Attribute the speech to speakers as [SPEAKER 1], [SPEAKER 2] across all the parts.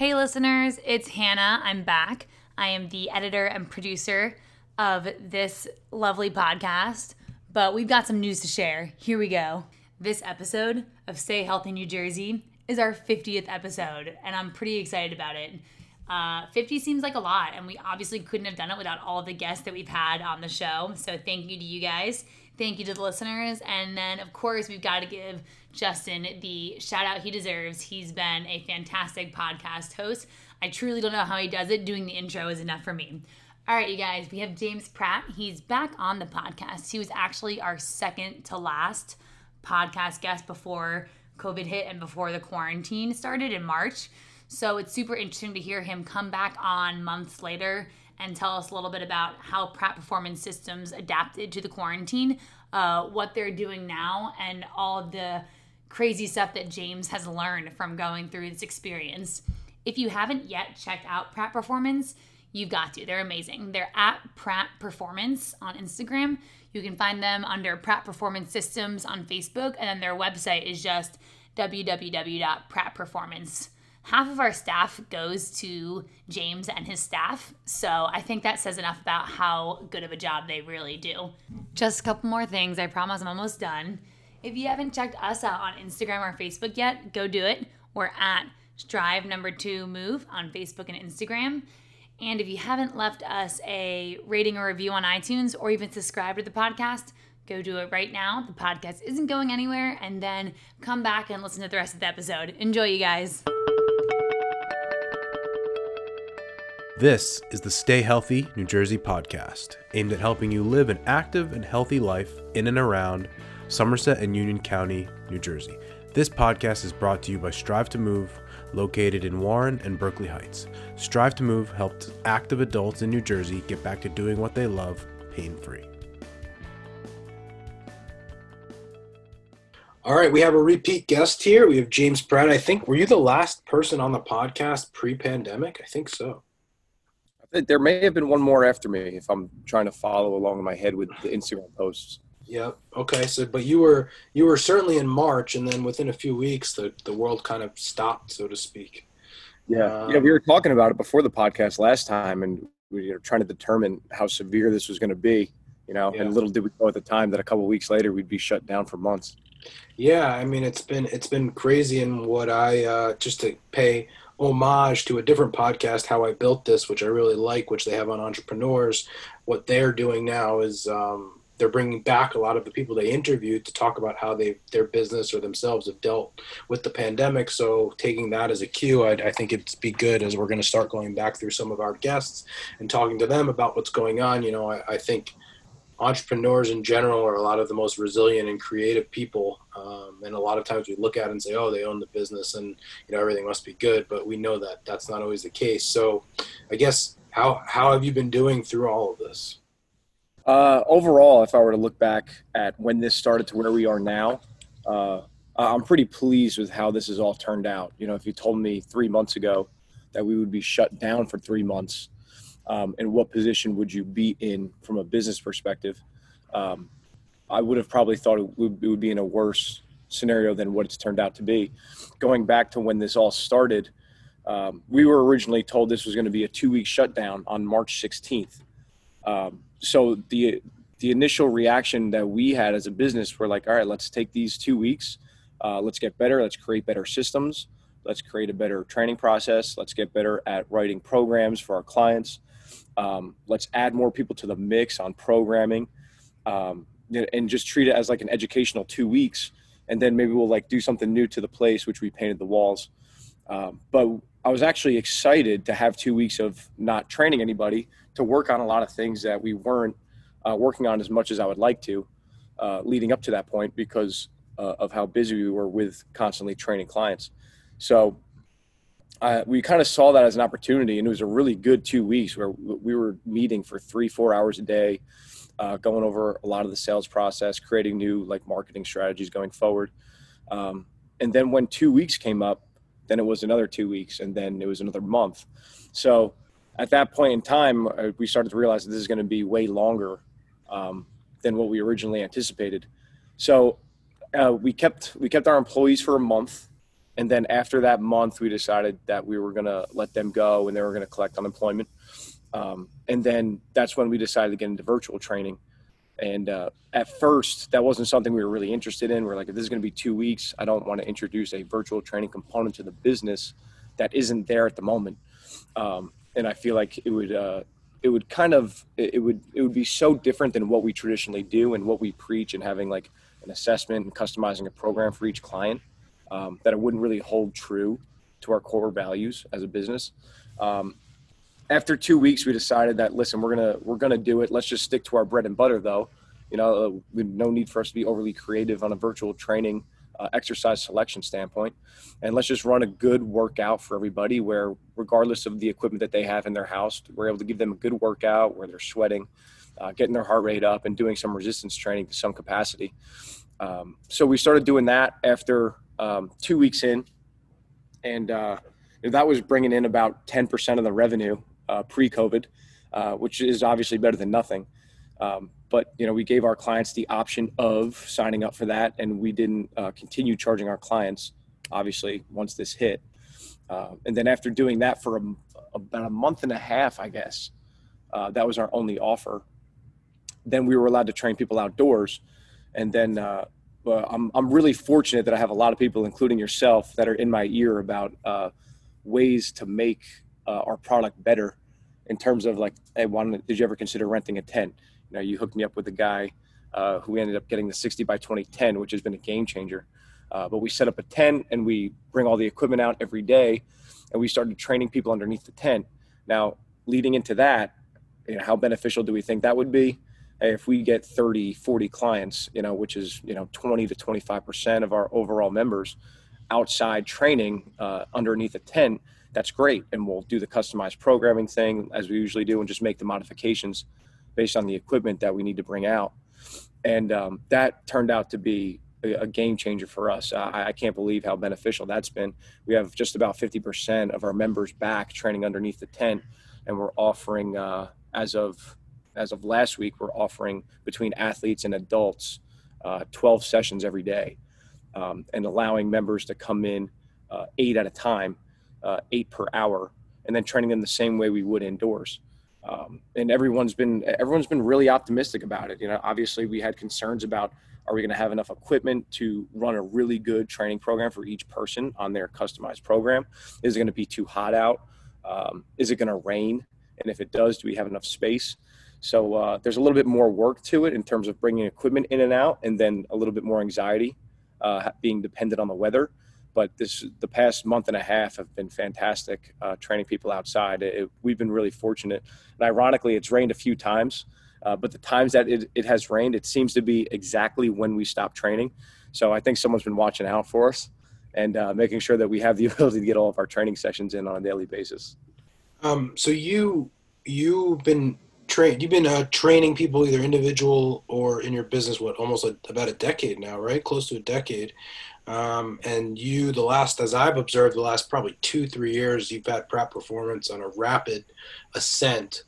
[SPEAKER 1] Hey, listeners, it's Hannah. I'm back. I am the editor and producer of this lovely podcast, but we've got some news to share. Here we go. This episode of Stay Healthy New Jersey is our 50th episode, and I'm pretty excited about it. Uh, 50 seems like a lot, and we obviously couldn't have done it without all the guests that we've had on the show. So, thank you to you guys. Thank you to the listeners. And then, of course, we've got to give Justin the shout out he deserves. He's been a fantastic podcast host. I truly don't know how he does it. Doing the intro is enough for me. All right, you guys, we have James Pratt. He's back on the podcast. He was actually our second to last podcast guest before COVID hit and before the quarantine started in March. So it's super interesting to hear him come back on months later and tell us a little bit about how Pratt Performance Systems adapted to the quarantine, uh, what they're doing now, and all the crazy stuff that James has learned from going through this experience. If you haven't yet checked out Pratt Performance, you've got to. They're amazing. They're at Pratt Performance on Instagram. You can find them under Pratt Performance Systems on Facebook, and then their website is just www.prattperformance.com half of our staff goes to James and his staff. So I think that says enough about how good of a job they really do. Just a couple more things. I promise I'm almost done. If you haven't checked us out on Instagram or Facebook yet, go do it. We're at Strive Number Two Move on Facebook and Instagram. And if you haven't left us a rating or review on iTunes or even subscribed to the podcast, go do it right now. The podcast isn't going anywhere. And then come back and listen to the rest of the episode. Enjoy, you guys.
[SPEAKER 2] This is the Stay Healthy New Jersey podcast, aimed at helping you live an active and healthy life in and around Somerset and Union County, New Jersey. This podcast is brought to you by Strive to Move, located in Warren and Berkeley Heights. Strive to Move helped active adults in New Jersey get back to doing what they love pain free.
[SPEAKER 3] All right, we have a repeat guest here. We have James Pratt. I think were you the last person on the podcast pre-pandemic? I think so
[SPEAKER 4] there may have been one more after me if I'm trying to follow along in my head with the Instagram posts.
[SPEAKER 3] Yep. Okay. So, but you were you were certainly in March, and then within a few weeks, the the world kind of stopped, so to speak.
[SPEAKER 4] Yeah. Uh, yeah. We were talking about it before the podcast last time, and we were trying to determine how severe this was going to be. You know, yeah. and little did we know at the time that a couple weeks later we'd be shut down for months.
[SPEAKER 3] Yeah, I mean it's been it's been crazy, and what I uh, just to pay homage to a different podcast, How I Built This, which I really like, which they have on entrepreneurs. What they're doing now is um, they're bringing back a lot of the people they interviewed to talk about how they their business or themselves have dealt with the pandemic. So taking that as a cue, I'd, I think it'd be good as we're going to start going back through some of our guests and talking to them about what's going on. You know, I, I think entrepreneurs in general are a lot of the most resilient and creative people. Um, and a lot of times we look at it and say, oh, they own the business and you know everything must be good, but we know that that's not always the case. So, I guess how how have you been doing through all of this?
[SPEAKER 4] Uh, overall, if I were to look back at when this started to where we are now, uh, I'm pretty pleased with how this has all turned out. You know, if you told me three months ago that we would be shut down for three months um, and what position would you be in from a business perspective, um, I would have probably thought it would, it would, be in a worse scenario than what it's turned out to be. Going back to when this all started, um, we were originally told this was going to be a two-week shutdown on March 16th. Um, so the the initial reaction that we had as a business were like, all right, let's take these two weeks, uh, let's get better, let's create better systems, let's create a better training process, let's get better at writing programs for our clients, um, let's add more people to the mix on programming um, and just treat it as like an educational two weeks. And then maybe we'll like do something new to the place which we painted the walls. Um, but i was actually excited to have two weeks of not training anybody to work on a lot of things that we weren't uh, working on as much as i would like to uh, leading up to that point because uh, of how busy we were with constantly training clients. So uh, we kind of saw that as an opportunity, and it was a really good two weeks where we were meeting for three, four hours a day, uh, going over a lot of the sales process, creating new like marketing strategies going forward. Um, and then when two weeks came up, then it was another two weeks, and then it was another month. So at that point in time, uh, we started to realize that this is going to be way longer um, than what we originally anticipated. So uh, we kept we kept our employees for a month and then after that month, we decided that we were going to let them go and they were going to collect unemployment. Um, and then that's when we decided to get into virtual training. And uh, at first, that wasn't something we were really interested in. We're like, if this is going to be two weeks, I don't want to introduce a virtual training component to the business that isn't there at the moment. Um, and I feel like it would uh, it would kind of it would it would be so different than what we traditionally do and what we preach and having like an assessment and customizing a program for each client um, that it wouldn't really hold true to our core values as a business. Um, after two weeks, we decided that listen, we're gonna we're gonna do it. Let's just stick to our bread and butter, though. You know, uh, no need for us to be overly creative on a virtual training uh, exercise selection standpoint, and let's just run a good workout for everybody. Where regardless of the equipment that they have in their house, we're able to give them a good workout where they're sweating, uh, getting their heart rate up, and doing some resistance training to some capacity. Um, so we started doing that after um, two weeks in, and uh, that was bringing in about 10% of the revenue uh, pre-COVID, uh, which is obviously better than nothing. Um, but you know, we gave our clients the option of signing up for that, and we didn't uh, continue charging our clients. Obviously, once this hit, uh, and then after doing that for a, about a month and a half, I guess uh, that was our only offer. Then we were allowed to train people outdoors, and then uh, I'm, I'm really fortunate that I have a lot of people, including yourself, that are in my ear about uh, ways to make uh, our product better in terms of like, hey, did you ever consider renting a tent? You know, you hooked me up with a guy uh, who ended up getting the 60 by 20 tent, which has been a game changer. Uh, but we set up a tent and we bring all the equipment out every day and we started training people underneath the tent. Now, leading into that, you know, how beneficial do we think that would be? If we get 30 40 clients you know which is you know 20 to 25 percent of our overall members outside training uh, underneath a tent that's great. And we'll do the customized programming thing as we usually do and just make the modifications based on the equipment that we need to bring out. And um, that turned out to be a, game changer for us. I, I, can't believe how beneficial that's been. We have just about 50% of our members back training underneath the tent and we're offering uh, as of as of last week, we're offering between athletes and adults uh, 12 sessions every day um, and allowing members to come in uh, eight at a time, uh, eight per hour, and then training them the same way we would indoors. Um, and everyone's been everyone's been really optimistic about it. You know, obviously we had concerns about are we going to have enough equipment to run a really good training program for each person on their customized program? Is it going to be too hot out? Um, is it going to rain? And if it does, do we have enough space? So uh, there's a little bit more work to it in terms of bringing equipment in and out, and then a little bit more anxiety uh, being dependent on the weather. But this the past month and a half have been fantastic uh, training people outside. It, we've been really fortunate, and ironically, it's rained a few times. Uh, but the times that it, it has rained, it seems to be exactly when we stop training. So I think someone's been watching out for us and uh, making sure that we have the ability to get all of our training sessions in on a daily basis.
[SPEAKER 3] Um, so you you've been trained you've been uh, training people either individual or in your business what almost a, about a decade now right? Close to a decade. Um, and you the last as i've observed the last probably two three years you've had Pratt Performance on a rapid ascent.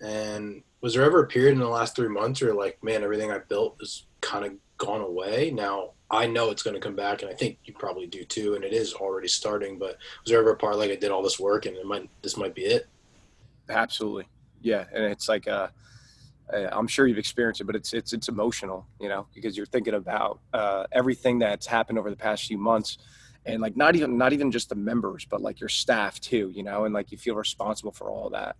[SPEAKER 3] And was there ever a period in the last three months where like man everything i built is kind of gone away. Now i know it's going to come back and i think you probably do too and it is already starting but was there ever a part like i did all this work and it might this might be it?
[SPEAKER 4] Absolutely yeah, and it's like uh, uh, I'm sure you've experienced it, but it's it's it's emotional, you know, because you're thinking about uh, everything that's happened over the past few months, and like not even not even just the members, but like your staff too, you know, and like you feel responsible for all that.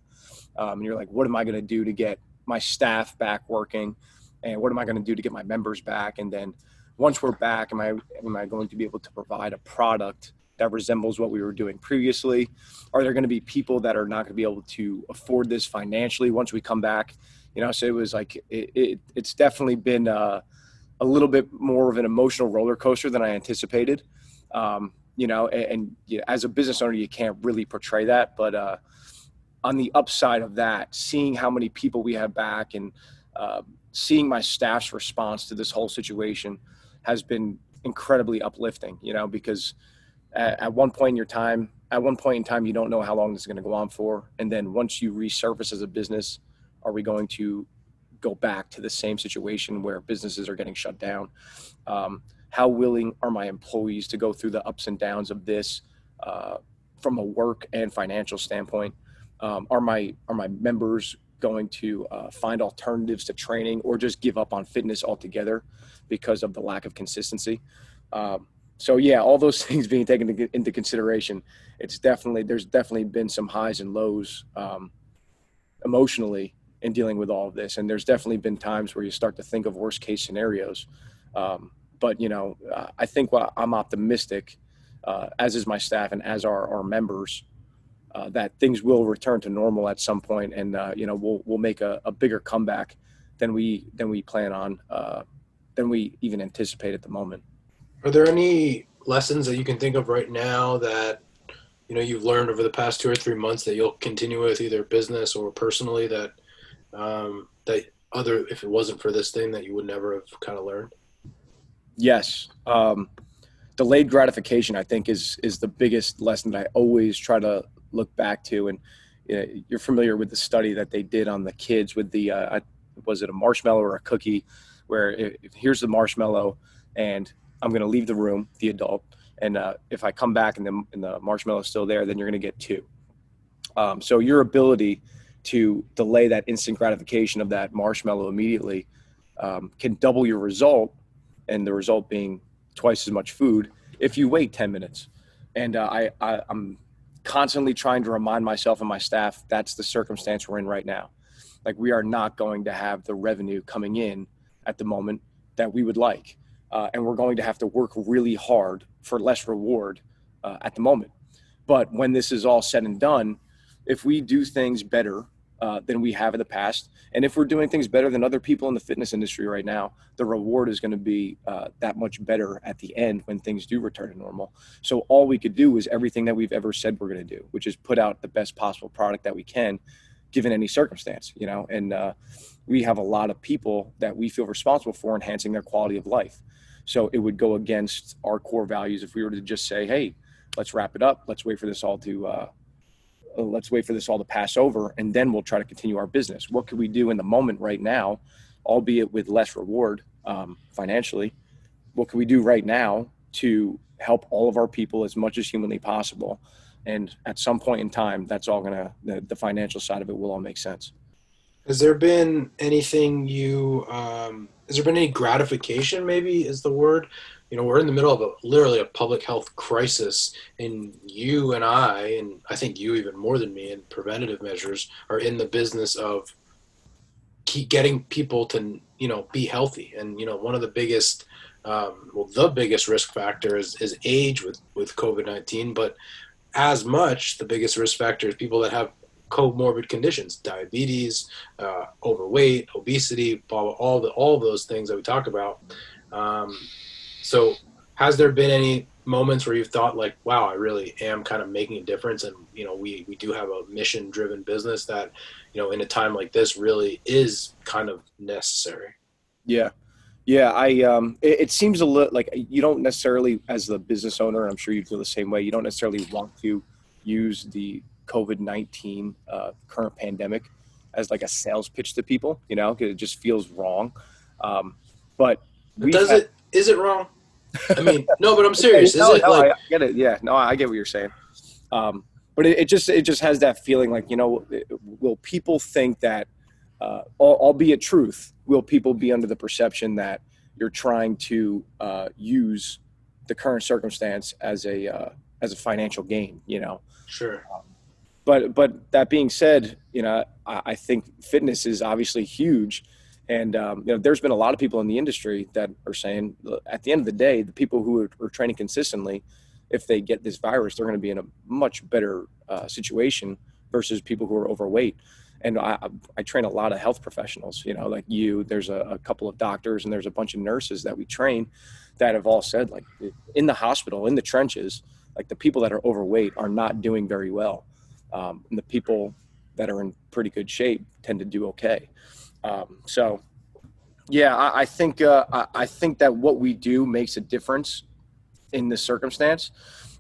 [SPEAKER 4] Um, and you're like, what am I going to do to get my staff back working, and what am I going to do to get my members back? And then once we're back, am I am I going to be able to provide a product that resembles what we were doing previously? Are there going to be people that are not going to be able to afford this financially once we come back? You know, so it was like it, it it's definitely been uh, a little bit more of an emotional roller coaster than I anticipated. Um, you know, and, and you know, as a business owner, you can't really portray that, but uh, on the upside of that, seeing how many people we have back and uh, seeing my staff's response to this whole situation has been incredibly uplifting. You know, because at, at one point in your time, at one point in time, you don't know how long this is going to go on for. And then once you resurface as a business, are we going to go back to the same situation where businesses are getting shut down? Um, how willing are my employees to go through the ups and downs of this uh, from a work and financial standpoint? Um, are my are my members going to uh, find alternatives to training or just give up on fitness altogether because of the lack of consistency? Um, so yeah, all those things being taken into consideration, it's definitely there's definitely been some highs and lows um, emotionally in dealing with all of this, and there's definitely been times where you start to think of worst case scenarios. Um, but you know, uh, I think I'm optimistic, uh, as is my staff and as are our members, uh, that things will return to normal at some point, and uh, you know, we'll we'll make a, a, bigger comeback than we than we plan on, uh, than we even anticipate at the moment.
[SPEAKER 3] Are there any lessons that you can think of right now that you know you've learned over the past two or three months that you'll continue with either business or personally that um, that other if it wasn't for this thing that you would never have kind of learned?
[SPEAKER 4] Yes. Um, delayed gratification, I think, is is the biggest lesson that I always try to look back to. And you know, you're familiar with the study that they did on the kids with the uh, was it a marshmallow or a cookie, where if, here's the marshmallow, and I'm going to leave the room, the adult, and uh, if I come back and the, and the marshmallow is still there, then you're going to get two. Um, so your ability to delay that instant gratification of that marshmallow immediately um, can double your result and the result being twice as much food if you wait 10 minutes. And uh, I, I, I'm constantly trying to remind myself and my staff that's the circumstance we're in right now. Like we are not going to have the revenue coming in at the moment that we would like. Uh, and we're going to have to work really hard for less reward uh, at the moment. But when this is all said and done, if we do things better uh, than we have in the past. And if we're doing things better than other people in the fitness industry right now, the reward is going to be uh, that much better at the end when things do return to normal. So all we could do is everything that we've ever said we're going to do, which is put out the best possible product that we can, given any circumstance. You know, and uh, we have a lot of people that we feel responsible for enhancing their quality of life. So it would go against our core values if we were to just say, "Hey, let's wrap it up. Let's wait for this all to." Uh, uh, let's wait for this all to pass over and then we'll try to continue our business what could we do in the moment right now albeit with less reward um, financially what can we do right now to help all of our people as much as humanly possible and at some point in time that's all gonna the, the financial side of it will all make sense
[SPEAKER 3] has there been anything you um, has there been any gratification maybe is the word? You know we're in the middle of a literally a public health crisis and you and i and i think you even more than me in preventative measures are in the business of keep getting people to you know be healthy. And you know one of the biggest um, well the biggest risk factor is, is age with with covid-19 but as much the biggest risk factor is people that have comorbid conditions diabetes uh, overweight obesity all the all those things that we talk about um, so, has there been any moments where you've thought like, "Wow, I really am kind of making a difference," and you know, we we do have a mission-driven business that, you know, in a time like this, really is kind of necessary.
[SPEAKER 4] Yeah, yeah. I um, it, it seems a little like you don't necessarily, as the business owner, I'm sure you feel the same way. You don't necessarily want to use the COVID nineteen uh, current pandemic as like a sales pitch to people, you know, because it just feels wrong. Um, but
[SPEAKER 3] does had, it is it wrong? I mean, no, but I'm serious. no, is it
[SPEAKER 4] no,
[SPEAKER 3] like? I
[SPEAKER 4] get it. Yeah, no, I get what you're saying. Um, but it, it, just it just has that feeling like you know, will people think that, uh, albeit truth, will people be under the perception that you're trying to uh, use the current circumstance as a uh, as a financial gain? You know.
[SPEAKER 3] Sure. Um,
[SPEAKER 4] but but that being said, you know, I, I think fitness is obviously huge and um, you know, there's been a lot of people in the industry that are saying, at the end of the day, the people who are, are training consistently, if they get this virus, they're going to be in a much better uh, situation versus people who are overweight. And I, I train a lot of health professionals, you know, like you. There's a, a couple of doctors and there's a bunch of nurses that we train that have all said, like, in the hospital, in the trenches, like the people that are overweight are not doing very well, um, and the people that are in pretty good shape tend to do okay. Um, so, yeah, I, I think uh, I, I, think that what we do makes a difference in this circumstance.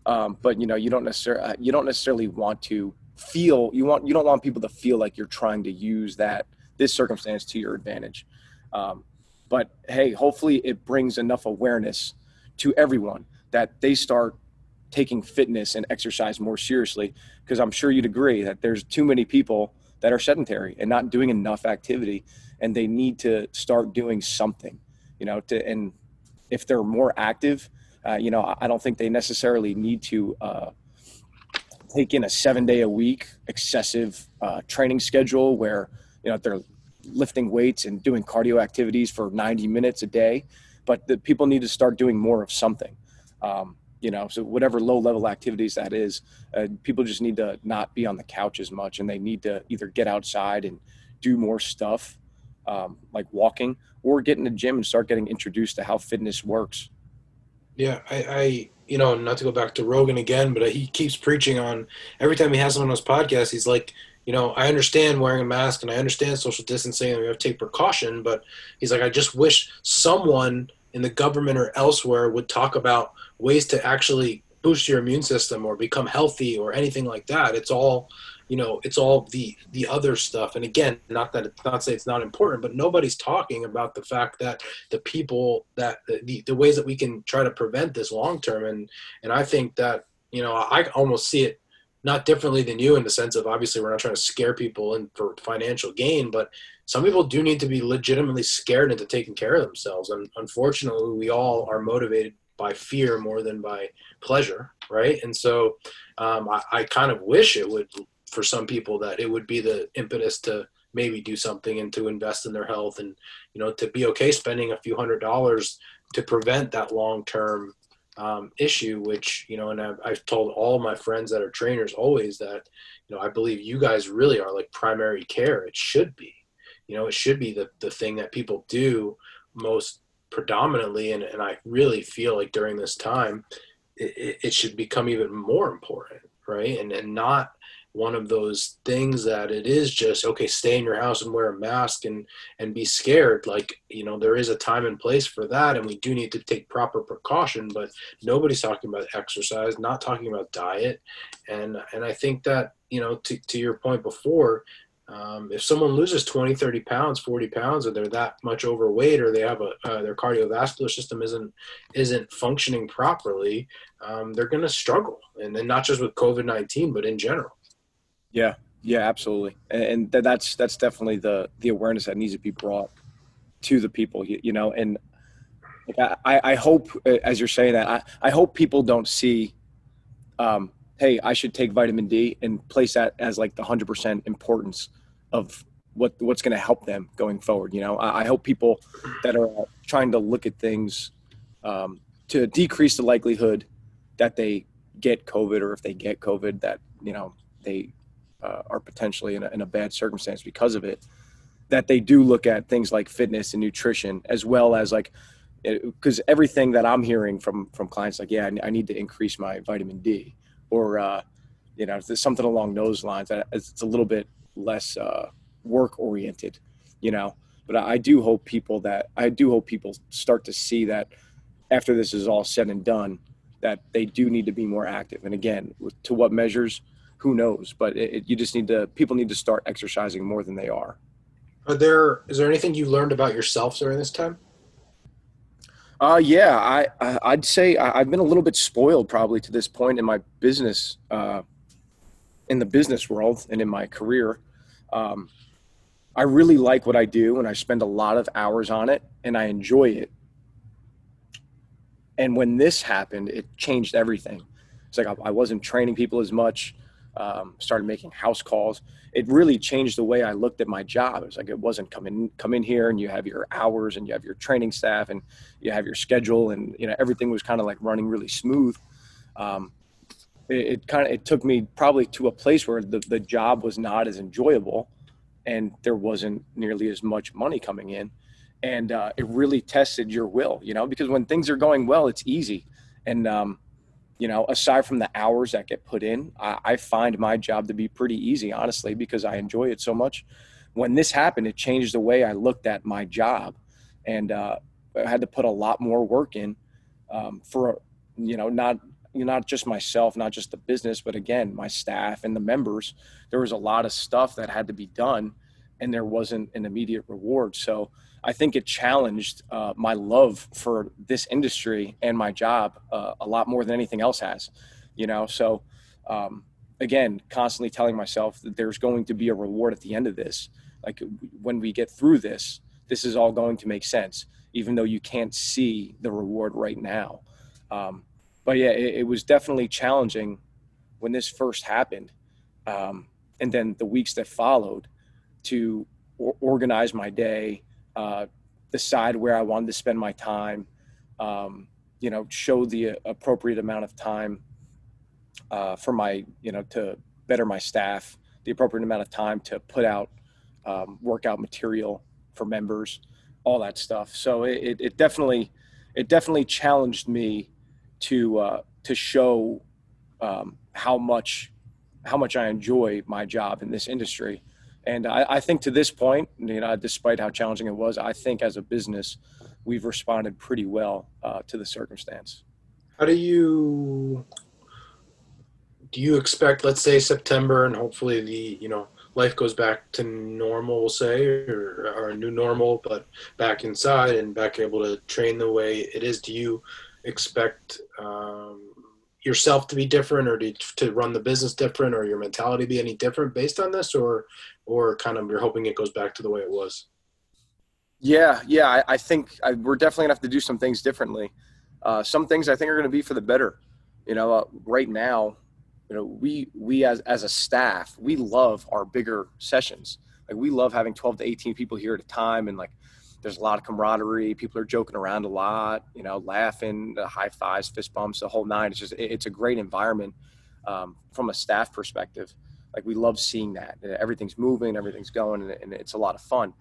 [SPEAKER 4] Um, but you know, you don't necessarily uh, you don't necessarily want to feel you want you don't want people to feel like you're trying to use that this circumstance to your advantage. Um, but hey, hopefully it brings enough awareness to everyone that they start taking fitness and exercise more seriously because I'm sure you'd agree that there's too many people that are sedentary and not doing enough activity and they need to start doing something you know to and if they're more active uh, you know I don't think they necessarily need to uh, take in a seven day a week excessive uh, training schedule where you know they're lifting weights and doing cardio activities for 90 minutes a day but the people need to start doing more of something. Um, you know so whatever low level activities that is uh, people just need to not be on the couch as much and they need to either get outside and do more stuff um, like walking or get in the gym and start getting introduced to how fitness works
[SPEAKER 3] yeah I, I you know, not to go back to Rogan again, but he keeps preaching on every time he has him on his podcast. He's like, you know, I understand wearing a mask and I understand social distancing and we have to take precaution, but he's like, I just wish someone in the government or elsewhere would talk about ways to actually boost your immune system or become healthy or anything like that. It's all you know it's all the the other stuff and again not that it's not say it's not important but nobody's talking about the fact that the people that the, the ways that we can try to prevent this long term and and i think that you know i almost see it not differently than you in the sense of obviously we're not trying to scare people and for financial gain but some people do need to be legitimately scared into taking care of themselves. And unfortunately we all are motivated by fear more than by pleasure right? And so um, I, I, kind of wish it would for some people that it would be the impetus to maybe do something and to invest in their health and you know to be okay spending a few hundred dollars to prevent that long term um, issue which you know and I've, I've told all my friends that are trainers always that you know i believe you guys really are like primary care. It should be. You know it should be the, the thing that people do most predominantly and, and i really feel like during this time it, it should become even more important right? And and not one of those things that it is just okay stay in your house and wear a mask and and be scared. Like you know there is a time and place for that and we do need to take proper precaution but nobody's talking about exercise not talking about diet. And and i think that you know to, to your point before um, if someone loses 20 30 pounds 40 pounds or they're that much overweight or they have a uh, their cardiovascular system isn't isn't functioning properly um, they're going to struggle. And, then not just with covid-19 but in general
[SPEAKER 4] yeah, yeah, absolutely, and, that's that's definitely the the awareness that needs to be brought to the people. You, you know, and I, I hope as you're saying that I, I hope people don't see, um, hey, I should take vitamin D and place that as like the hundred percent importance of what what's going to help them going forward. You know, I, I, hope people that are trying to look at things um, to decrease the likelihood that they get COVID or if they get COVID that you know they uh, are potentially in a, in a bad circumstance because of it that they do look at things like fitness and nutrition as well as like because everything that i'm hearing from from clients like yeah i need to increase my vitamin d or uh, you know something along those lines it's a little bit less uh, work oriented you know? But i do hope people that i do hope people start to see that after this is all said and done that they do need to be more active. And again to what measures who knows? But it, it, you just need to people need to start exercising more than they are.
[SPEAKER 3] Are there is there anything you learned about yourself during this time?
[SPEAKER 4] Uh, yeah, I, I would say I, have been a little bit spoiled probably to this point in my business, uh, in the business world and in my career. Um, I really like what I do and I spend a lot of hours on it and I enjoy it. And when this happened, it changed everything. It's like I, I wasn't training people as much um, started making house calls. It really changed the way I looked at my job. It was like it wasn't come in come in here and you have your hours and you have your training staff and you have your schedule and you know everything was kind of like running really smooth. Um, it, it kind of it took me probably to a place where the, the job was not as enjoyable and there wasn't nearly as much money coming in and uh, it really tested your will you know because when things are going well it's easy and um, you know, aside from the hours that get put in, I, I, find my job to be pretty easy, honestly, because I enjoy it so much. When this happened, it changed the way I looked at my job, and uh, I had to put a lot more work in um, for, you know, not not just myself, not just the business, but again, my staff and the members. There was a lot of stuff that had to be done, and there wasn't an immediate reward. So I think it challenged uh, my love for this industry and my job uh, a lot more than anything else has. You know, so um, again, constantly telling myself that there's going to be a reward at the end of this. Like when we get through this, this is all going to make sense, even though you can't see the reward right now. Um, but yeah, it, it, was definitely challenging when this first happened, um, and then the weeks that followed to or- organize my day, uh, decide where I wanted to spend my time, um, you know, show the appropriate amount of time uh, for my, you know, to better my staff, the appropriate amount of time to put out um, workout material for members, all that stuff. So it, it definitely, it definitely challenged me to uh, to show um, how much how much I enjoy my job in this industry. And I, I, think to this point, you know, despite how challenging it was, I think as a business, we've responded pretty well uh, to the circumstance.
[SPEAKER 3] How do you do you expect, let's say September, and hopefully the you know life goes back to normal, we'll say, or, or a new normal, but back inside and back able to train the way it is. Do you expect um, yourself to be different, or to, to run the business different, or your mentality be any different based on this, or or kind of you're hoping it goes back to the way it was?
[SPEAKER 4] Yeah, yeah, I, I think I, we're definitely gonna have to do some things differently. Uh, some things I think are to be for the better. You know, uh, right now, you know we we as as a staff we love our bigger sessions like we love having 12 to 18 people here at a time and like there's a lot of camaraderie. People are joking around a lot you know laughing high fives fist bumps the whole nine. It's just it's a great environment um, from a staff perspective. Like we love seeing that. Everything's moving everything's going and, it's a lot of fun.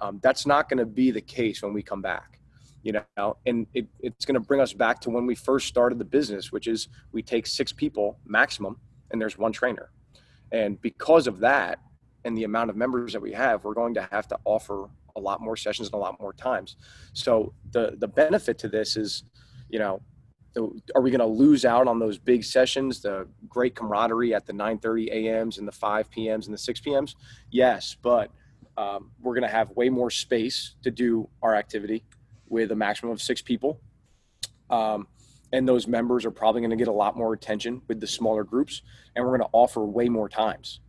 [SPEAKER 4] Um, that's not going to be the case when we come back you know? And it, it's going to bring us back to when we first started the business which is we take six people maximum and there's one trainer. And because of that and the amount of members that we have we're going to have to offer a lot more sessions and a lot more times so the the benefit to this is you know are we going to lose out on those big sessions the great camaraderie at the 9.30 a.m.s and the 5 p.m.s and the 6 p.m.s yes but um, we're going to have way more space to do our activity with a maximum of six people. Um, and those members are probably going to get a lot more attention with the smaller groups. And we're going to offer way more times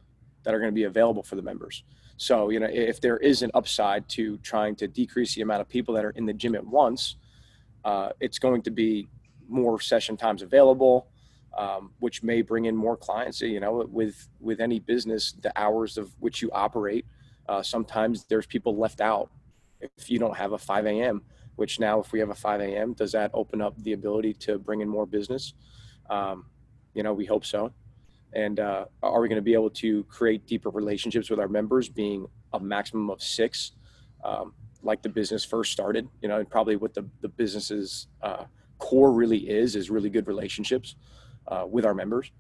[SPEAKER 4] that are going to be available for the members. So, you know, if there is an upside to trying to decrease the amount of people that are in the gym at once, uh, it's going to be more session times available, um, which may bring in more clients. You know, with with any business, the hours of which you operate, uh, sometimes there's people left out if you don't have a 5 a.m which now if we have a 5 a.m does that open up the ability to bring in more business um, you know we hope so and uh, are we going to be able to create deeper relationships with our members being a maximum of six um, like the business first started you know and probably what the, the business's uh, core really is is really good relationships uh, with our members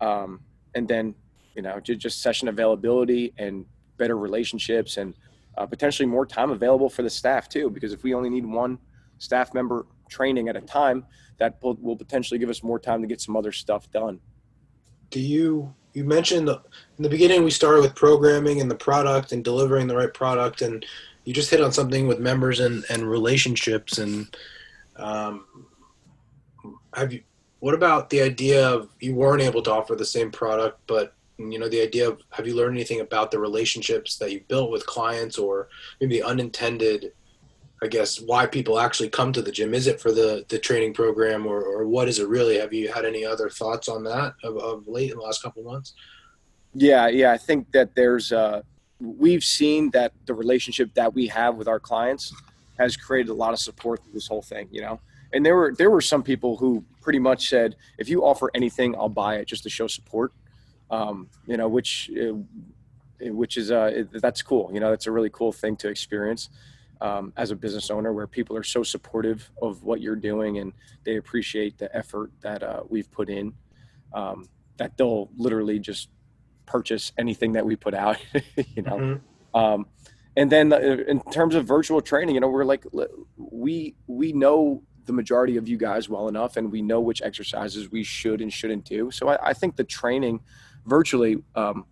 [SPEAKER 4] um, and then you know just session availability and better relationships and uh, potentially more time available for the staff too. Because if we only need one staff member training at a time, that will, will potentially give us more time to get some other stuff done.
[SPEAKER 3] Do you you mentioned in the beginning we started with programming and the product and delivering the right product and you just hit on something with members and, and relationships and um, have you what about the idea of you weren't able to offer the same product but you know the idea of have you learned anything about the relationships that you've built with clients or maybe unintended i guess why people actually come to the gym? Is it for the the training program or, or what is it really? Have you had any other thoughts on that of, of late in the last couple months?
[SPEAKER 4] Yeah yeah i think that there's uh we've seen that the relationship that we have with our clients has created a lot of support through this whole thing you know? And there were there were some people who pretty much said if you offer anything i'll buy it just to show support. Um, you know, which uh, which is uh, that's cool. You know, that's a really cool thing to experience um, as a business owner, where people are so supportive of what you're doing and they appreciate the effort that uh, we've put in. Um, that they'll literally just purchase anything that we put out. you know. Mm-hmm. Um, and then uh, in terms of virtual training, you know, we're like, we we know the majority of you guys well enough, and we know which exercises we should and shouldn't do. So I, I think the training virtually, um,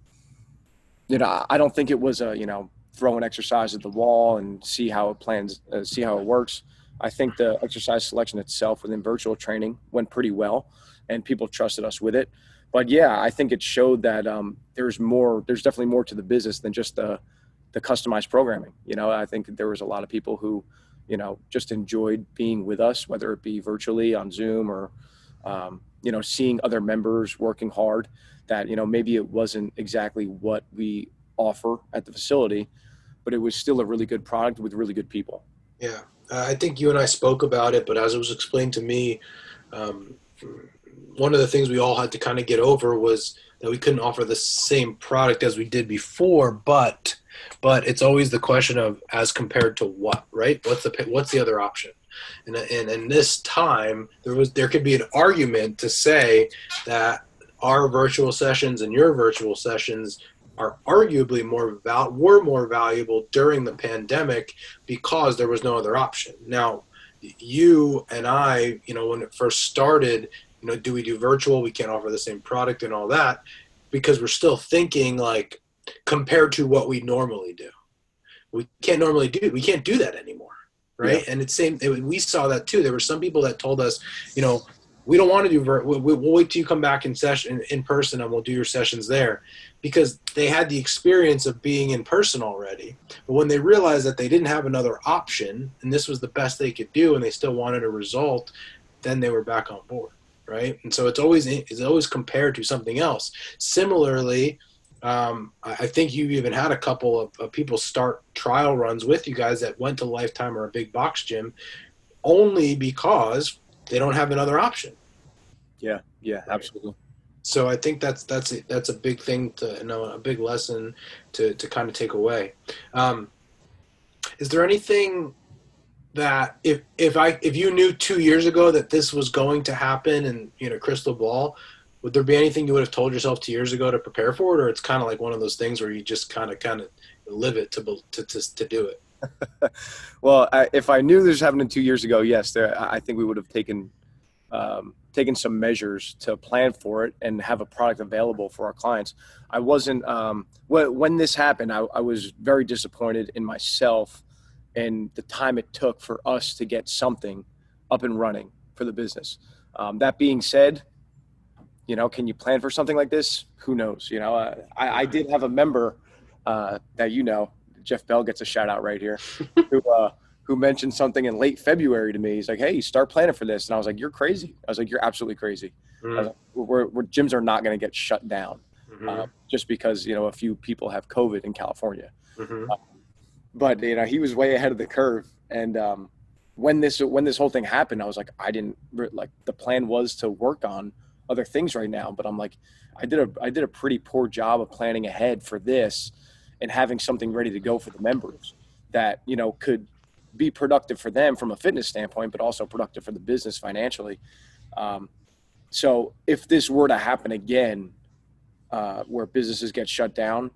[SPEAKER 4] you know, I don't think it was a, you know, throw an exercise at the wall and see how it plans, uh, see how it works. I think the exercise selection itself within virtual training went pretty well, and people trusted us with it. But yeah, I think it showed that um, there's more. There's definitely more to the business than just the the customized programming. You know, I think there was a lot of people who, you know, just enjoyed being with us, whether it be virtually on Zoom or, um, you know, seeing other members working hard. That you know maybe it wasn't exactly what we offer at the facility, but it was still a really good product with really good people.
[SPEAKER 3] Yeah, uh, I think you and I spoke about it, but as it was explained to me, um, one of the things we all had to kind of get over was that we couldn't offer the same product as we did before, but but it's always the question of as compared to what, right? What's the what's the other option? And and in this time, there was there could be an argument to say that our virtual sessions and your virtual sessions are arguably more val- were more valuable during the pandemic because there was no other option. Now, you and I, you know, when it first started, you know, do we do virtual? We can't offer the same product and all that because we're still thinking like compared to what we normally do. We can't normally do. We can't do that anymore, right? Yeah. And it's same. It, we saw that too. There were some people that told us, you know, we don't want to do. We'll, we'll wait till you come back in session in person, and we'll do your sessions there because they had the experience of being in person already. But when they realized that they didn't have another option and this was the best they could do and they still wanted a result, then they were back on board, right? And so it's always it's always compared to something else. Similarly, um, I think you even had a couple of, of, people start trial runs with you guys that went to Lifetime or a big box gym only because they don't have another option.
[SPEAKER 4] Yeah, yeah, absolutely
[SPEAKER 3] so I think that's that's a, that's a big thing to you know a big lesson to to kind of take away. Um, is there anything that if if I if you knew two years ago that this was going to happen and you know crystal ball, would there be anything you would have told yourself two years ago to prepare for it, or it's kind of like one of those things where you just kind of kind of live it to to to, to do it?
[SPEAKER 4] well, I, if I knew this was happening two years ago, yes, there I think we would have taken um, taken some measures to plan for it and have a product available for our clients. I wasn't um, when this happened. I, I, was very disappointed in myself and the time it took for us to get something up and running for the business. Um, that being said, you know, can you plan for something like this? Who knows? You know, uh, I, I, did have a member uh, that you know, Jeff Bell gets a shout out right here, who uh, who mentioned something in late February to me. He's like, "Hey, start planning for this," and I was like, "You're crazy." I was like, "You're absolutely crazy." Mm-hmm. Like, we're, we're, gyms are not going to get shut down mm-hmm. uh, just because you know a few people have COVID in California. Mm-hmm. Uh, but you know, he was way ahead of the curve, and um, when this when this whole thing happened, I was like, I didn't like the plan was to work on other things right now, but I'm like, I did a I did a pretty poor job of planning ahead for this and having something ready to go for the members that you know could be productive for them from a fitness standpoint, but also productive for the business financially. Um, so if this were to happen again, uh, where businesses get shut down,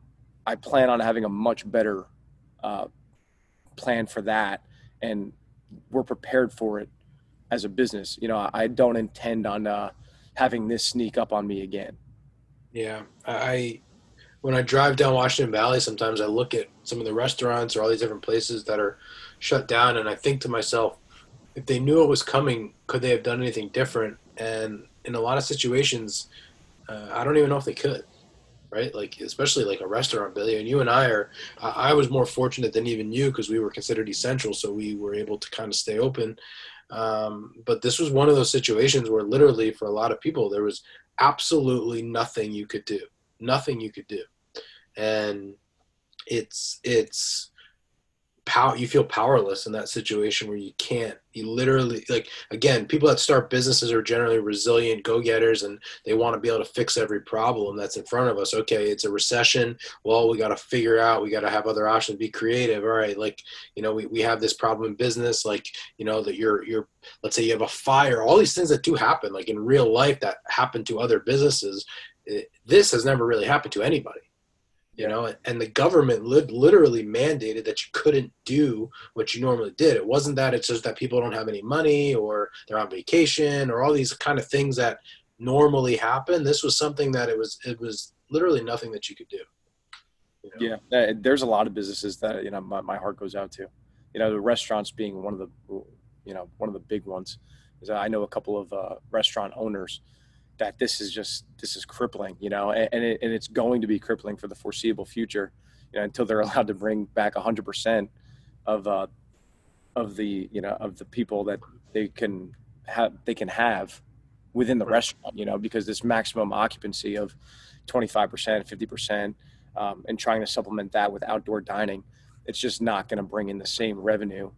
[SPEAKER 4] I plan on having a much better uh, plan for that, and we're prepared for it as a business. You know, I don't intend on uh, having this sneak up on me again.
[SPEAKER 3] Yeah, I when I drive down Washington Valley, sometimes I look at some of the restaurants or all these different places that are shut down, and I think to myself, if they knew it was coming, could they have done anything different? And in a lot of situations, uh, I don't even know if they could, right? Like especially like a restaurant, Billy. And you and I are. I was more fortunate than even you because we were considered essential, so we were able to kind of stay open. Um, but this was one of those situations where literally for a lot of people there was absolutely nothing you could do, nothing you could do and it's it's power you feel powerless in that situation where you can't you literally like again people that start businesses are generally resilient go-getters and they want to be able to fix every problem that's in front of us. Okay it's a recession. Well we got to figure out we got to have other options be creative. All right like you know we, we have this problem in business like you know that you're you're let's say you have a fire all these things that do happen like in real life that happen to other businesses it, this has never really happened to anybody you know and the government li- literally mandated that you couldn't do what you normally did it wasn't that it's just that people don't have any money or they're on vacation or all these kind of things that normally happen this was something that it was it was literally nothing that you could do You know?
[SPEAKER 4] Yeah, there's a lot of businesses that you know my, my heart goes out to. You know, the restaurants being one of the you know one of the big ones. Is I know a couple of uh, restaurant owners that this is just this is crippling. You know, and and, it, and it's going to be crippling for the foreseeable future. You know, until they're allowed to bring back 100 percent of uh, of the you know of the people that they can have they can have within the restaurant. You know, because this maximum occupancy of 25 percent, 50 percent um, and trying to supplement that with outdoor dining, it's just not going to bring in the same revenue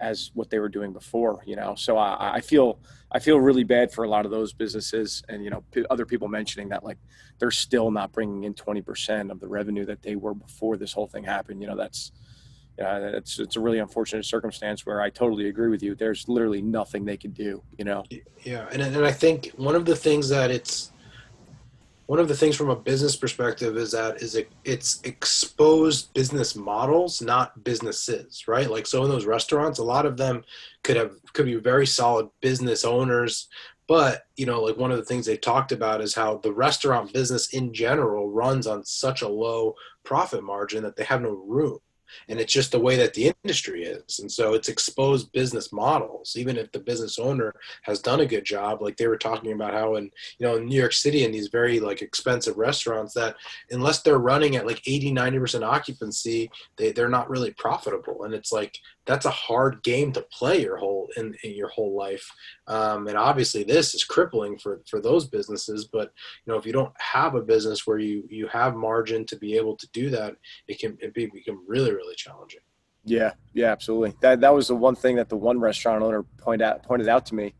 [SPEAKER 4] as what they were doing before. You know, so I, I feel I feel really bad for a lot of those businesses, and you know, p- other people mentioning that like they're still not bringing in twenty percent of the revenue that they were before this whole thing happened. You know, that's yeah, it's it's a really unfortunate circumstance where I totally agree with you. There's literally nothing they can do. You know.
[SPEAKER 3] Yeah, and and I think one of the things that it's one of the things from a business perspective is that is it, it's exposed business models not businesses right? Like so in those restaurants a lot of them could have could be very solid business owners but you know like one of the things they talked about is how the restaurant business in general runs on such a low profit margin that they have no room and it's just the way that the industry is. And so it's exposed business models even if the business owner has done a good job like they were talking about how in you know in new york city in these very like expensive restaurants that unless they're running at like 80 90% occupancy they, they're not really profitable. And it's like that's a hard game to play your whole in, in your whole life. Um, and obviously this is crippling for for those businesses but you know if you don't have a business where you you have margin to be able to do that it can it be, become really really challenging.
[SPEAKER 4] Yeah yeah absolutely. That that was the one thing that the one restaurant owner pointed out pointed out to me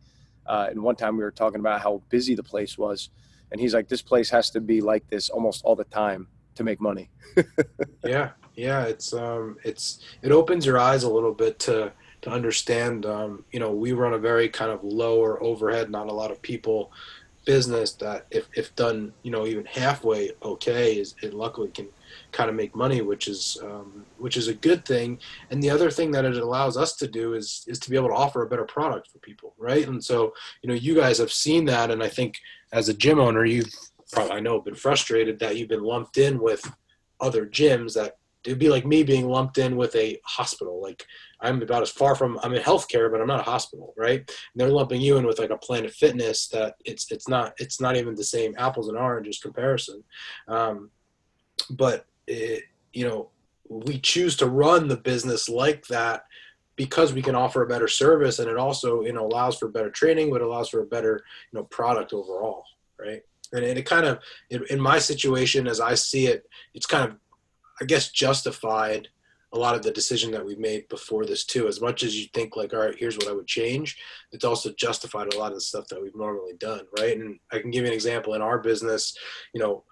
[SPEAKER 4] uh, and one time we were talking about how busy the place was and he's like this place has to be like this almost all the time to make money.
[SPEAKER 3] Yeah yeah it's um it's it opens your eyes a little bit to to understand um you know we run a very kind of lower overhead not a lot of people business that if, if done you know even halfway okay is it luckily can kind of make money which is um, which is a good thing. And the other thing that it allows us to do is is to be able to offer a better product for people right? And so you know you guys have seen that and i think as a gym owner you've probably i know been frustrated that you've been lumped in with other gyms that it'd be like me being lumped in with a hospital. Like I'm about as far from I'm in healthcare, but I'm not a hospital, right? And they're lumping you in with like a Planet Fitness that it's it's not it's not even the same apples and oranges comparison. Um, but it, you know, we choose to run the business like that because we can offer a better service, and it also you know allows for better training, but allows for a better you know product overall, right? And it, kind of in my situation, as I see it, it's kind of I guess justified a lot of the decision that we made before this too. As much as you think like, all right, here's what I would change, it's also justified a lot of the stuff that we've normally done, right? And I can give you an example in our business, you know,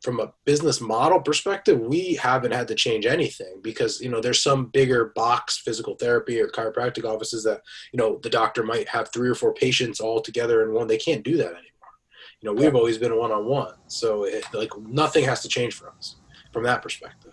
[SPEAKER 3] from a business model perspective, we haven't had to change anything because you know there's some bigger box physical therapy or chiropractic offices that you know the doctor might have three or four patients all together in one. They can't do that anymore. You know, we've always been one on one, so it, like nothing has to change for us from that perspective.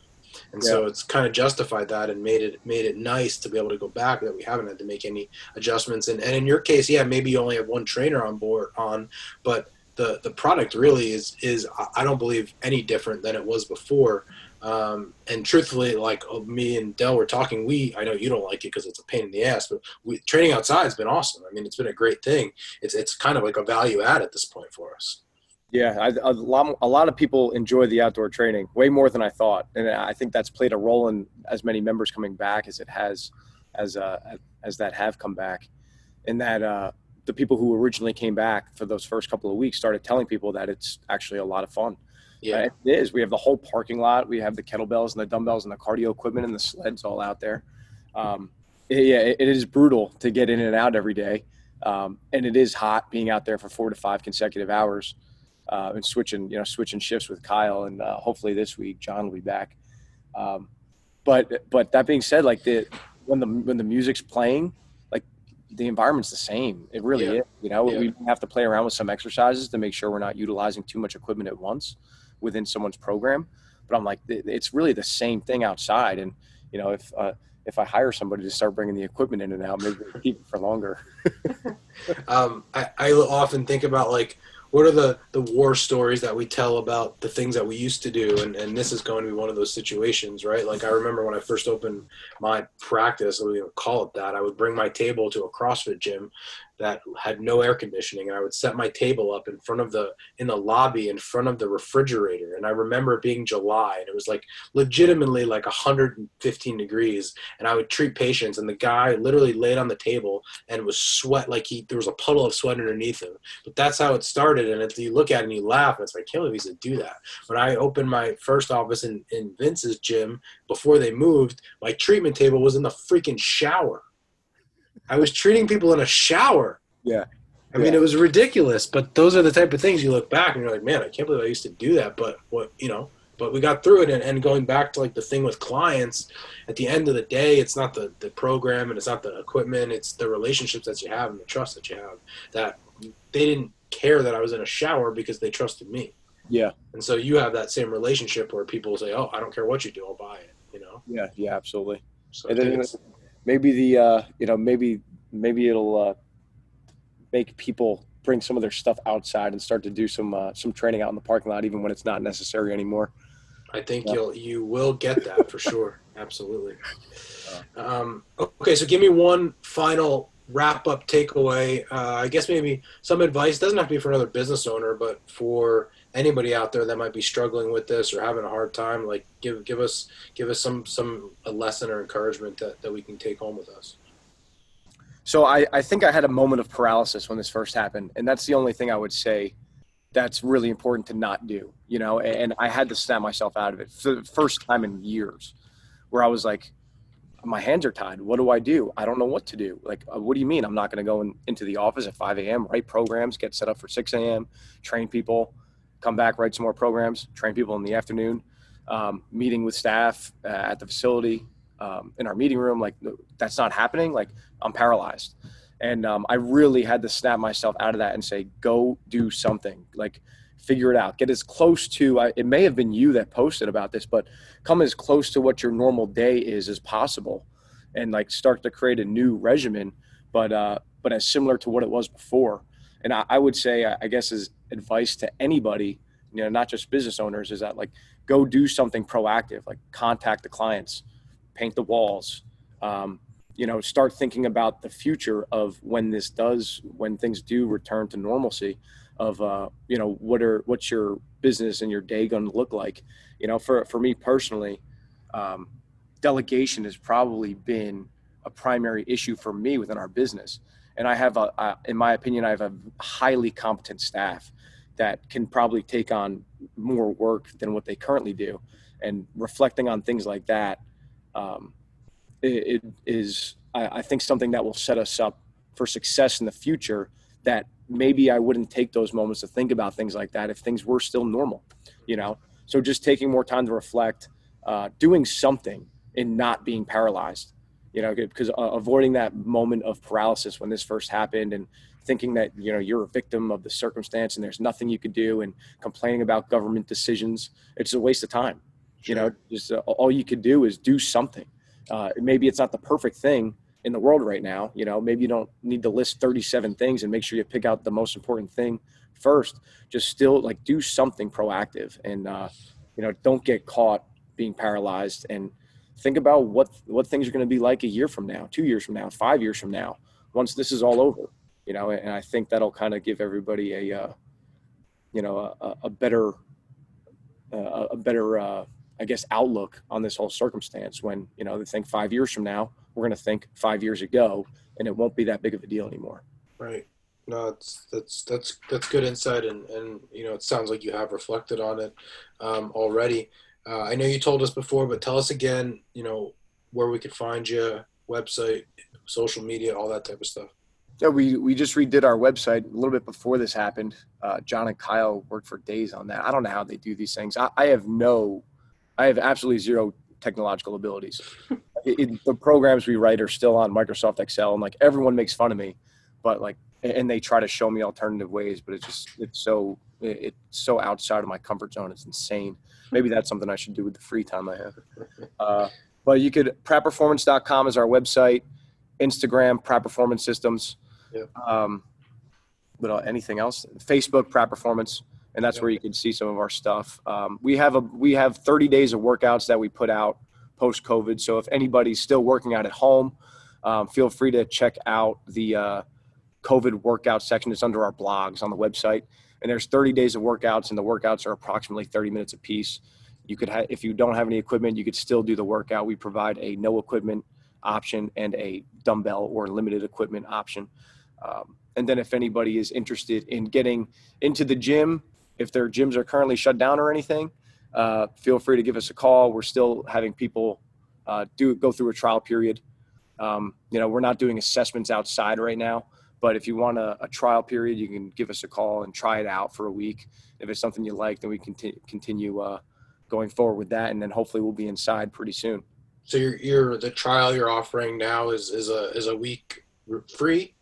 [SPEAKER 3] And yeah. so it's kind of justified that and made it made it nice to be able to go back that we haven't had to make any adjustments. And, and in your case, yeah, maybe you only have one trainer on board on, but the the product really is is I don't believe any different than it was before. Um, and truthfully, like uh, me and Dell were talking, we I know you don't like it because it's a pain in the ass, but we, training outside has been awesome. I mean, it's been a great thing. It's it's kind of like a value add at this point for us.
[SPEAKER 4] Yeah, I, a, lot, a lot of people enjoy the outdoor training way more than I thought, and I think that's played a role in as many members coming back as it has, as uh, as that have come back, in that uh, the people who originally came back for those first couple of weeks started telling people that it's actually a lot of fun. Yeah, it is. We have the whole parking lot. We have the kettlebells and the dumbbells and the cardio equipment and the sleds all out there. Um, it, yeah, it, it is brutal to get in and out every day, um, and it is hot being out there for four to five consecutive hours uh, and switching, you know, switching shifts with Kyle, and uh, hopefully this week John will be back. Um, but but that being said, like the when the when the music's playing, like the environment's the same. It really yeah. is. You know, yeah. we have to play around with some exercises to make sure we're not utilizing too much equipment at once within someone's program. But I'm like, it's really the same thing outside, and you know, if uh, if I hire somebody to start bringing the equipment in and out, maybe keep it for longer.
[SPEAKER 3] um, I, I often think about like what are the the war stories that we tell about the things that we used to do? And and this is going to be one of those situations right? Like i remember when i first opened my practice we call it that. I would bring my table to a crossfit gym that had no air conditioning and i would set my table up in front of the in the lobby in front of the refrigerator. And i remember it being july and it was like legitimately like 115 degrees and i would treat patients and the guy literally laid on the table and was sweat like he there was a puddle of sweat underneath him. But that's how it started and if you look at it and you laugh it's like can't believe he used to do that. When i opened my first office in, in vince's gym before they moved. My treatment table was in the freaking shower I was treating people in a shower.
[SPEAKER 4] Yeah.
[SPEAKER 3] I mean, it was ridiculous, but those are the type of things you look back and you're like, man, I can't believe I used to do that. But what, you know, but we got through it. And, and going back to like the thing with clients, at the end of the day, it's not the, the program and it's not the equipment, it's the relationships that you have and the trust that you have. That they didn't care that I was in a shower because they trusted me.
[SPEAKER 4] Yeah.
[SPEAKER 3] And so you have that same relationship where people say, oh, I don't care what you do, I'll buy it, you know?
[SPEAKER 4] Yeah. Yeah. Absolutely.
[SPEAKER 3] So
[SPEAKER 4] And then maybe the uh, you know maybe maybe it'll uh, make people bring some of their stuff outside and start to do some uh, some training out in the parking lot, even when it's not necessary anymore.
[SPEAKER 3] I think
[SPEAKER 4] Yeah.
[SPEAKER 3] you'll you will get that for sure. Absolutely. Um, okay, so give me one final wrap up takeaway. Uh, I guess maybe some advice doesn't have to be for another business owner, but for anybody out there that might be struggling with this or having a hard time, like give give us give us some some a lesson or encouragement that, that we can take home with us.
[SPEAKER 4] So I, I think I had a moment of paralysis when this first happened, and that's the only thing I would say that's really important to not do. You know, and, and I had to snap myself out of it for the first time in years, where I was like, my hands are tied. What do I do? I don't know what to do. Like, uh, what do you mean? I'm not going to go in, into the office at 5 a.m. Write programs, get set up for 6 a.m. Train people, come back, write some more programs, train people in the afternoon, um, meeting with staff uh, at the facility, um, in our meeting room. Like, that's not happening. Like, I'm paralyzed. And um, I really had to snap myself out of that and say, go do something. Like, figure it out. Get as close to, I, it may have been you that posted about this, but come as close to what your normal day is as possible and like start to create a new regimen, but, uh, but as similar to what it was before. And I, I would say, I guess, as advice to anybody, you know, not just business owners, is that like go do something proactive, like contact the clients, paint the walls, um, you know start thinking about the future of when this does when things do return to normalcy of uh, you know what are what's your business and your day going to look like? You know for for me personally um, delegation has probably been a primary issue for me within our business. And i have a, in my opinion i have a highly competent staff that can probably take on more work than what they currently do and reflecting on things like that um, it, it is I, I think something that will set us up for success in the future that maybe I wouldn't take those moments to think about things like that if things were still normal, you know? So just taking more time to reflect, uh, doing something and not being paralyzed, you know, because uh, avoiding that moment of paralysis when this first happened and thinking that, you know, you're a victim of the circumstance and there's nothing you could do and complaining about government decisions, it's a waste of time. You know, just uh, all you could do is do something. Uh, maybe it's not the perfect thing in the world right now. You know, maybe you don't need to list 37 things and make sure you pick out the most important thing first. Just still like do something proactive and, uh, you know, don't get caught being paralyzed and think about what, what things are going to be like a year from now, two years from now, five years from now, once this is all over, you know, and I think that'll kind of give everybody a, uh, you know, a, a better, uh, a better, uh, I guess, outlook on this whole circumstance when, you know, they think five years from now, we're going to think five years ago and it won't be that big of a deal anymore.
[SPEAKER 3] Right. No, it's that's that's that's good insight, and and you know it sounds like you have reflected on it um, already. Uh, I know you told us before, but tell us again. You know where we could find you, website, social media, all that type of stuff.
[SPEAKER 4] Yeah, we, we just redid our website a little bit before this happened. Uh, John and Kyle worked for days on that. I don't know how they do these things. I, I have no, I have absolutely zero technological abilities. it, it- the programs we write are still on Microsoft Excel, and like everyone makes fun of me, but like, and they try to show me alternative ways, but it's just it's so it, it's so outside of my comfort zone. It's insane. Maybe that's something I should do with the free time I have. Uh, but you could prattperformance.com is our website, Instagram, Pratt Performance Systems.
[SPEAKER 3] Yeah.
[SPEAKER 4] Um, but uh, anything else? Facebook Pratt Performance, and that's where you can see some of our stuff. Um, we have a we have 30 days of workouts that we put out post COVID. So if anybody's still working out at home, um, feel free to check out the uh, COVID workout section. It's under our blogs on the website, and there's 30 days of workouts, and the workouts are approximately 30 minutes a piece. You could, ha- if you don't have any equipment, you could still do the workout. We provide a no equipment option and a dumbbell or limited equipment option. Um, and then if anybody is interested in getting into the gym, if their gyms are currently shut down or anything, uh, feel free to give us a call. We're still having people uh, do go through a trial period. Um, you know, we're not doing assessments outside right now, but if you want a, a, trial period, you can give us a call and try it out for a week. If it's something you like, then we can continue, uh, going forward with that, and then hopefully we'll be inside pretty soon.
[SPEAKER 3] So you're, you're the trial you're offering now is is a is a week free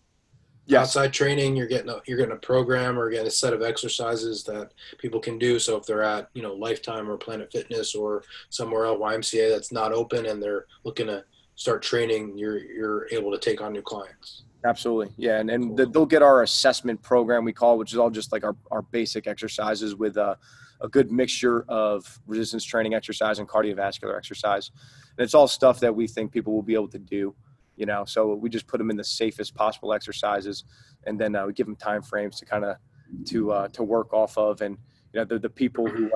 [SPEAKER 3] yeah. outside training you're getting a you're getting a program or getting a set of exercises that people can do. So if they're at you know lifetime or planet fitness or somewhere else ymca that's not open and they're looking to start training you're you're able to take on new clients.
[SPEAKER 4] Absolutely. Yeah. And, and cool. they'll get our assessment program we call which is all just like our, our basic exercises with a, a good mixture of resistance training exercise and cardiovascular exercise. And it's all stuff that we think people will be able to do you know so we just put them in the safest possible exercises and then uh, we give them time frames to kind of to uh, to work off of. And you know the, the people who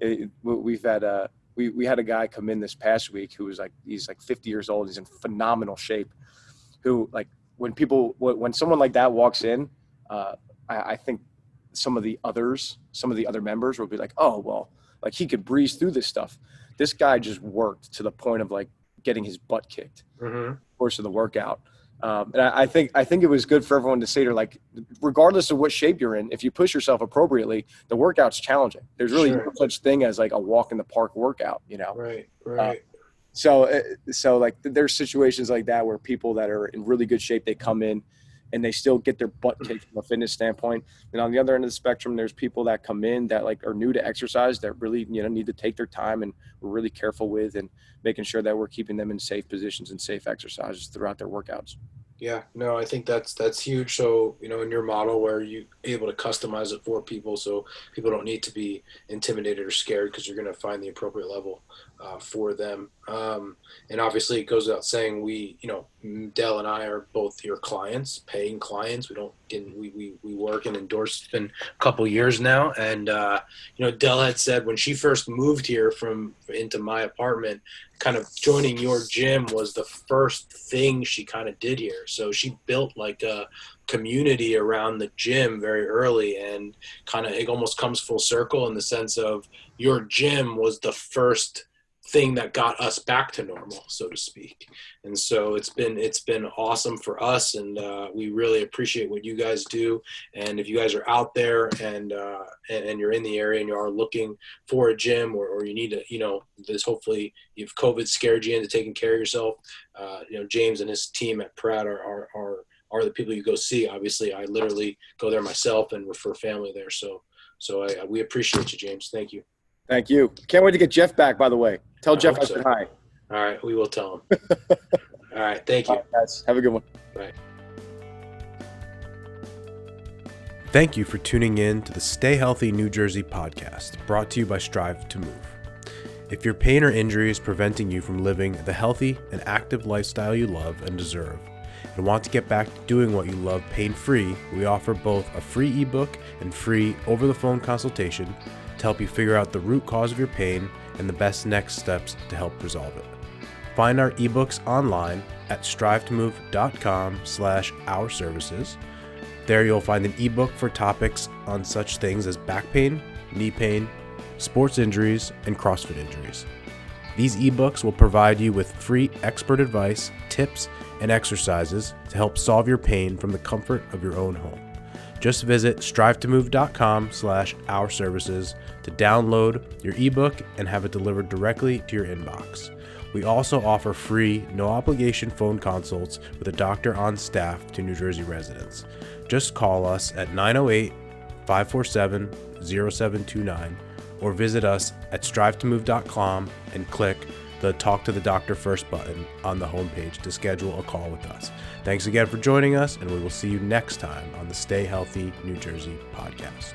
[SPEAKER 4] we've had uh we, we had a guy come in this past week who was like he's like 50 years old. He's in phenomenal shape. Who like when people when someone like that walks in uh, I, I think some of the others some of the other members will be like oh well like he could breeze through this stuff. This guy just worked to the point of like getting his butt kicked. Mm-hmm. Course of the workout. Um, and I, I, think I think it was good for everyone to say to like, regardless of what shape you're in, if you push yourself appropriately, the workout's challenging. There's really sure. no such thing as like a walk in the park workout, you know.
[SPEAKER 3] Right, uh, right. Uh,
[SPEAKER 4] so, so like there's situations like that where people that are in really good shape they come in and they still get their butt kicked from a fitness standpoint. And on the other end of the spectrum, there's people that come in that like are new to exercise that really you know need to take their time and we're really careful with and making sure that we're keeping them in safe positions and safe exercises throughout their workouts.
[SPEAKER 3] Yeah, no, I think that's that's huge. So you know, in your model where you able to customize it for people, so people don't need to be intimidated or scared because you're going to find the appropriate level uh, for them. Um, and obviously, it goes without saying, we, you know, Dell and I are both your clients, paying clients. We don't, we, we, we work and endorse. It's been a couple years now. And, uh, you know, Dell had said when she first moved here from into my apartment, kind of joining your gym was the first thing she kind of did here. So she built like a community around the gym very early and kind of it almost comes full circle in the sense of your gym was the first thing that got us back to normal so to speak. And so it's been it's been awesome for us and uh, we really appreciate what you guys do. And if you guys are out there and uh, and, you're in the area and you are looking for a gym or, or you need to you know this hopefully if covid scared you into taking care of yourself uh, you know james and his team at pratt are, are, are are the people you go see. Obviously i literally go there myself and refer family there. So so I, we appreciate you james. Thank you
[SPEAKER 4] Thank you. Can't wait to get Jeff back, by the way. Tell I Jeff I so. said hi.
[SPEAKER 3] All right, we will tell him. All right, thank you. Right,
[SPEAKER 4] guys. Have a good one.
[SPEAKER 3] Bye.
[SPEAKER 2] Thank you for tuning in to the Stay Healthy New Jersey podcast, brought to you by Strive to Move. If your pain or injury is preventing you from living the healthy and active lifestyle you love and deserve, and want to get back to doing what you love pain free, we offer both a free ebook and free over the phone consultation to help you figure out the root cause of your pain and the best next steps to help resolve it. Find our ebooks online at strivetomove.com slash our services. There you'll find an ebook for topics on such things as back pain, knee pain, sports injuries, and CrossFit injuries. These ebooks will provide you with free expert advice, tips, and exercises to help solve your pain from the comfort of your own home. Just visit strivetomove.com slash our services to download your ebook and have it delivered directly to your inbox. We also offer free, no obligation phone consults with a doctor on staff to New Jersey residents. Just call us at 908 547 0729 or visit us at strivetomove.com and click the Talk to the Doctor First button on the homepage to schedule a call with us. Thanks again for joining us, and we will see you next time on the Stay Healthy New Jersey podcast.